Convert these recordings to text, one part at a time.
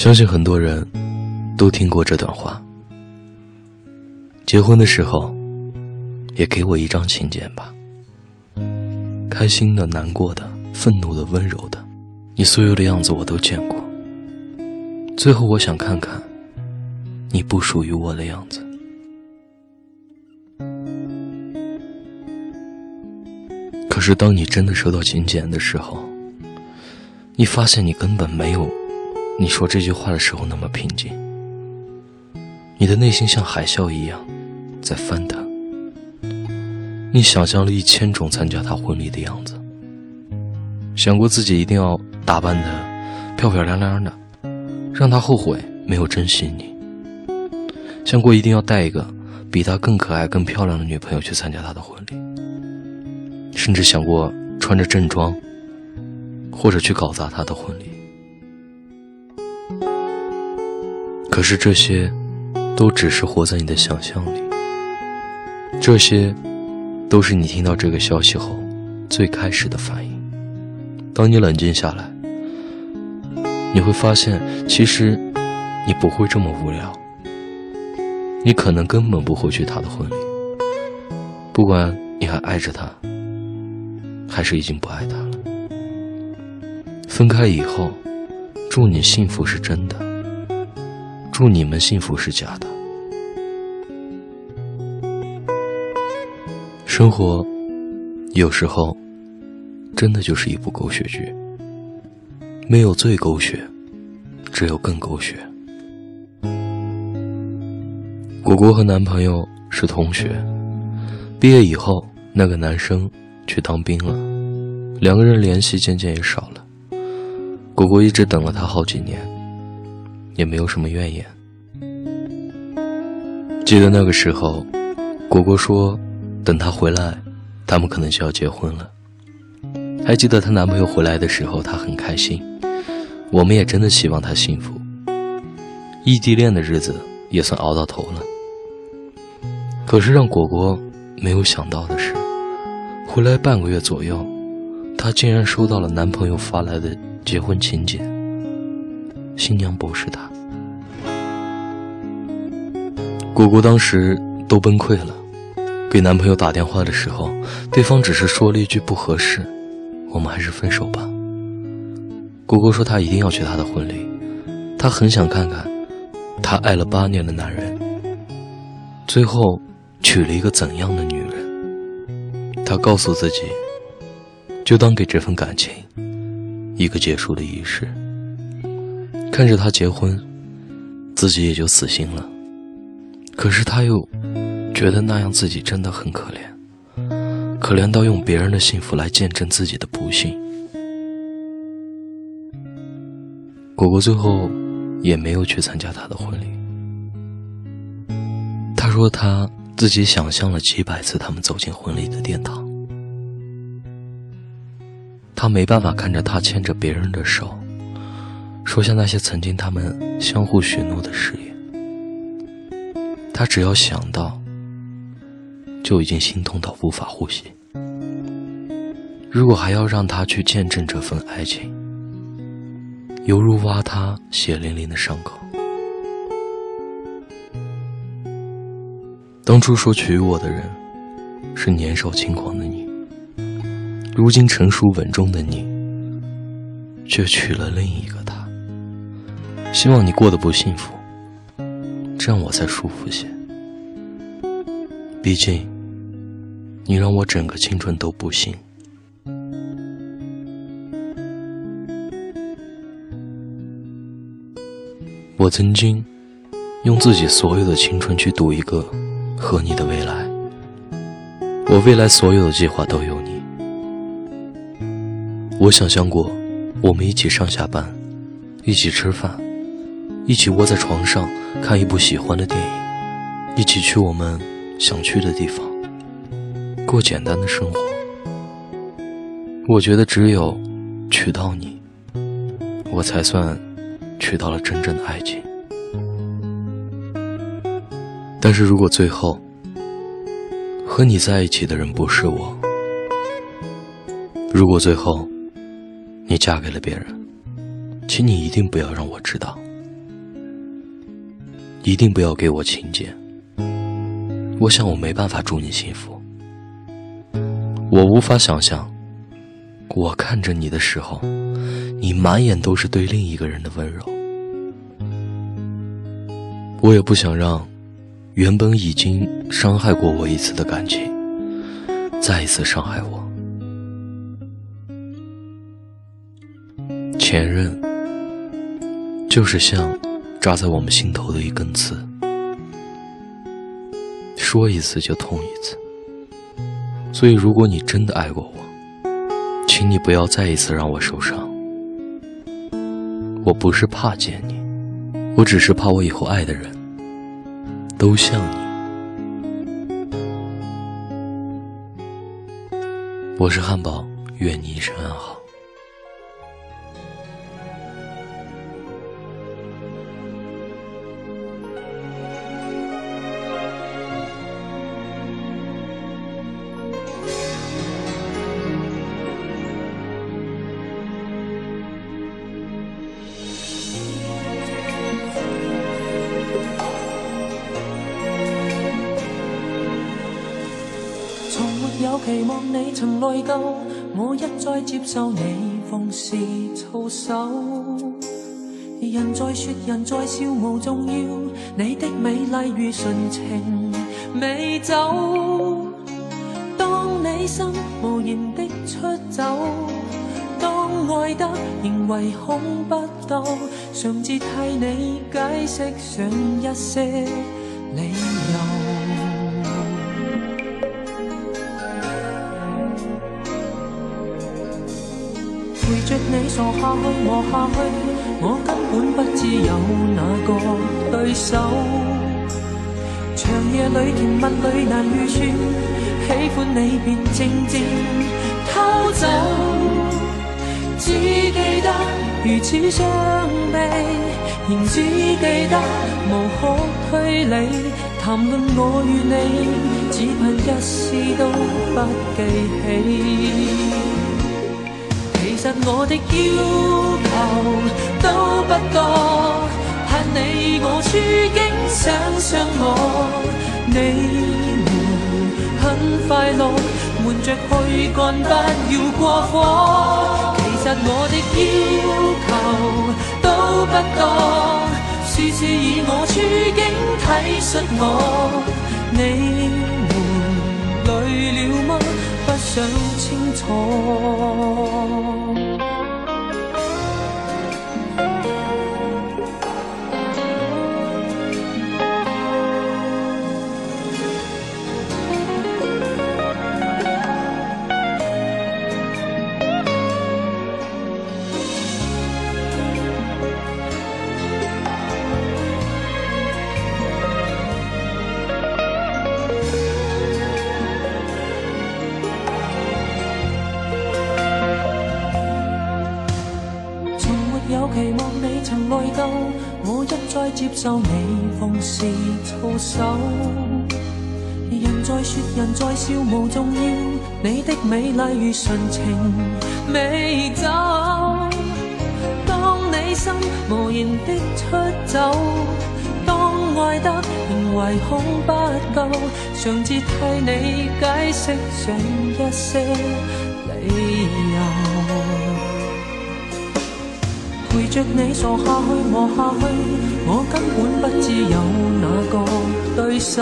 相信很多人都听过这段话。结婚的时候，也给我一张请柬吧。开心的、难过的、愤怒的、温柔的，你所有的样子我都见过。最后，我想看看你不属于我的样子。可是，当你真的收到请柬的时候，你发现你根本没有你说这句话的时候那么平静。你的内心像海啸一样在翻腾。你想象了一千种参加他婚礼的样子，想过自己一定要打扮的漂漂亮亮的，让他后悔没有珍惜你。想过一定要带一个比他更可爱、更漂亮的女朋友去参加他的婚礼，甚至想过穿着正装，或者去搞砸他的婚礼。可是这些，都只是活在你的想象里。这些。都是你听到这个消息后最开始的反应。当你冷静下来，你会发现，其实你不会这么无聊。你可能根本不会去他的婚礼，不管你还爱着他，还是已经不爱他了。分开以后，祝你幸福是真的，祝你们幸福是假的。生活，有时候，真的就是一部狗血剧。没有最狗血，只有更狗血。果果和男朋友是同学，毕业以后，那个男生去当兵了，两个人联系渐渐也少了。果果一直等了他好几年，也没有什么怨言。记得那个时候，果果说。等他回来，他们可能就要结婚了。还记得她男朋友回来的时候，她很开心。我们也真的希望她幸福。异地恋的日子也算熬到头了。可是让果果没有想到的是，回来半个月左右，她竟然收到了男朋友发来的结婚请柬。新娘不是她。果果当时都崩溃了。给男朋友打电话的时候，对方只是说了一句“不合适”，我们还是分手吧。果果说她一定要去他的婚礼，她很想看看，她爱了八年的男人，最后娶了一个怎样的女人。她告诉自己，就当给这份感情一个结束的仪式。看着他结婚，自己也就死心了。可是他又。觉得那样自己真的很可怜，可怜到用别人的幸福来见证自己的不幸。果果最后也没有去参加他的婚礼。他说他自己想象了几百次他们走进婚礼的殿堂，他没办法看着他牵着别人的手，说下那些曾经他们相互许诺的誓言。他只要想到。就已经心痛到无法呼吸。如果还要让他去见证这份爱情，犹如挖他血淋淋的伤口。当初说娶我的人，是年少轻狂的你；如今成熟稳重的你，却娶了另一个他。希望你过得不幸福，这样我才舒服些。毕竟。你让我整个青春都不幸。我曾经用自己所有的青春去赌一个和你的未来，我未来所有的计划都有你。我想象过我们一起上下班，一起吃饭，一起窝在床上看一部喜欢的电影，一起去我们想去的地方。过简单的生活，我觉得只有娶到你，我才算娶到了真正的爱情。但是如果最后和你在一起的人不是我，如果最后你嫁给了别人，请你一定不要让我知道，一定不要给我请柬。我想我没办法祝你幸福。我无法想象，我看着你的时候，你满眼都是对另一个人的温柔。我也不想让原本已经伤害过我一次的感情，再一次伤害我。前任就是像扎在我们心头的一根刺，说一次就痛一次。所以，如果你真的爱过我，请你不要再一次让我受伤。我不是怕见你，我只是怕我以后爱的人都像你。我是汉堡，愿你一生安好。期望你曾内疚，我一再接受你奉事操守。人在说人在笑无重要，你的美丽如纯情美酒。当你心无言的出走，当爱得仍唯恐不到，常自替你解释上一些理由。傻下去磨下去，我根本不知有哪个对手。长夜里甜蜜里难预算，喜欢你便静静偷走。只记得如此伤悲，仍只记得无可推理。谈论我与你，只盼一丝都不记起。其实我的要求都不多，盼你我处境想想我，你们很快乐，瞒着去干不要过火。其实我的要求都不多，事事以我处境体恤我，你们累了吗？不想清楚。一再接受你奉事操守。人在说人在笑无重要，你的美丽如纯情美酒。当你心无言的出走，当爱得仍唯恐不够，常自替你解释上一些理由。陪着你傻下去磨下去，我根本不知有哪个对手。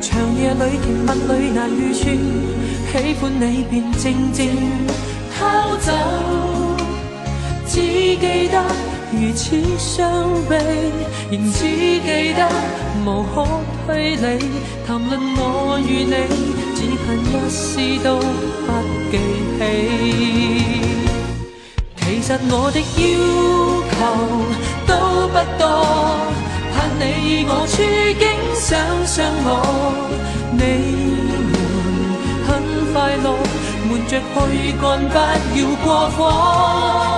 长夜里甜蜜里难预算，喜欢你便静静偷走。只记得如此伤悲，仍只记得无可推理。谈论我与你，只恨一丝都不记起。其实我的要求都不多，盼你以我处境想想我，你们很快乐，瞒着去干不要过火。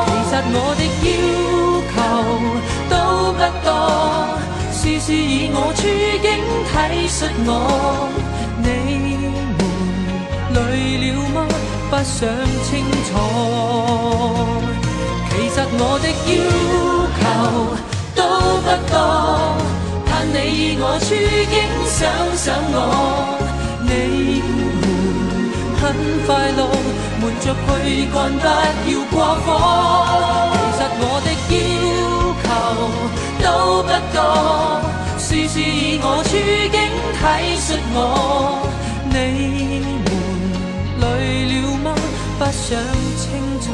其实我的要求都不多，事事以我处境体恤我，你们累了吗？不想清楚。我的要求都不多。盼你以我处境，想想我，你們很快樂，瞞着去干，不要過火。其實我的要求都不多，事事以我处境体恤我，你们累了吗？不想清楚。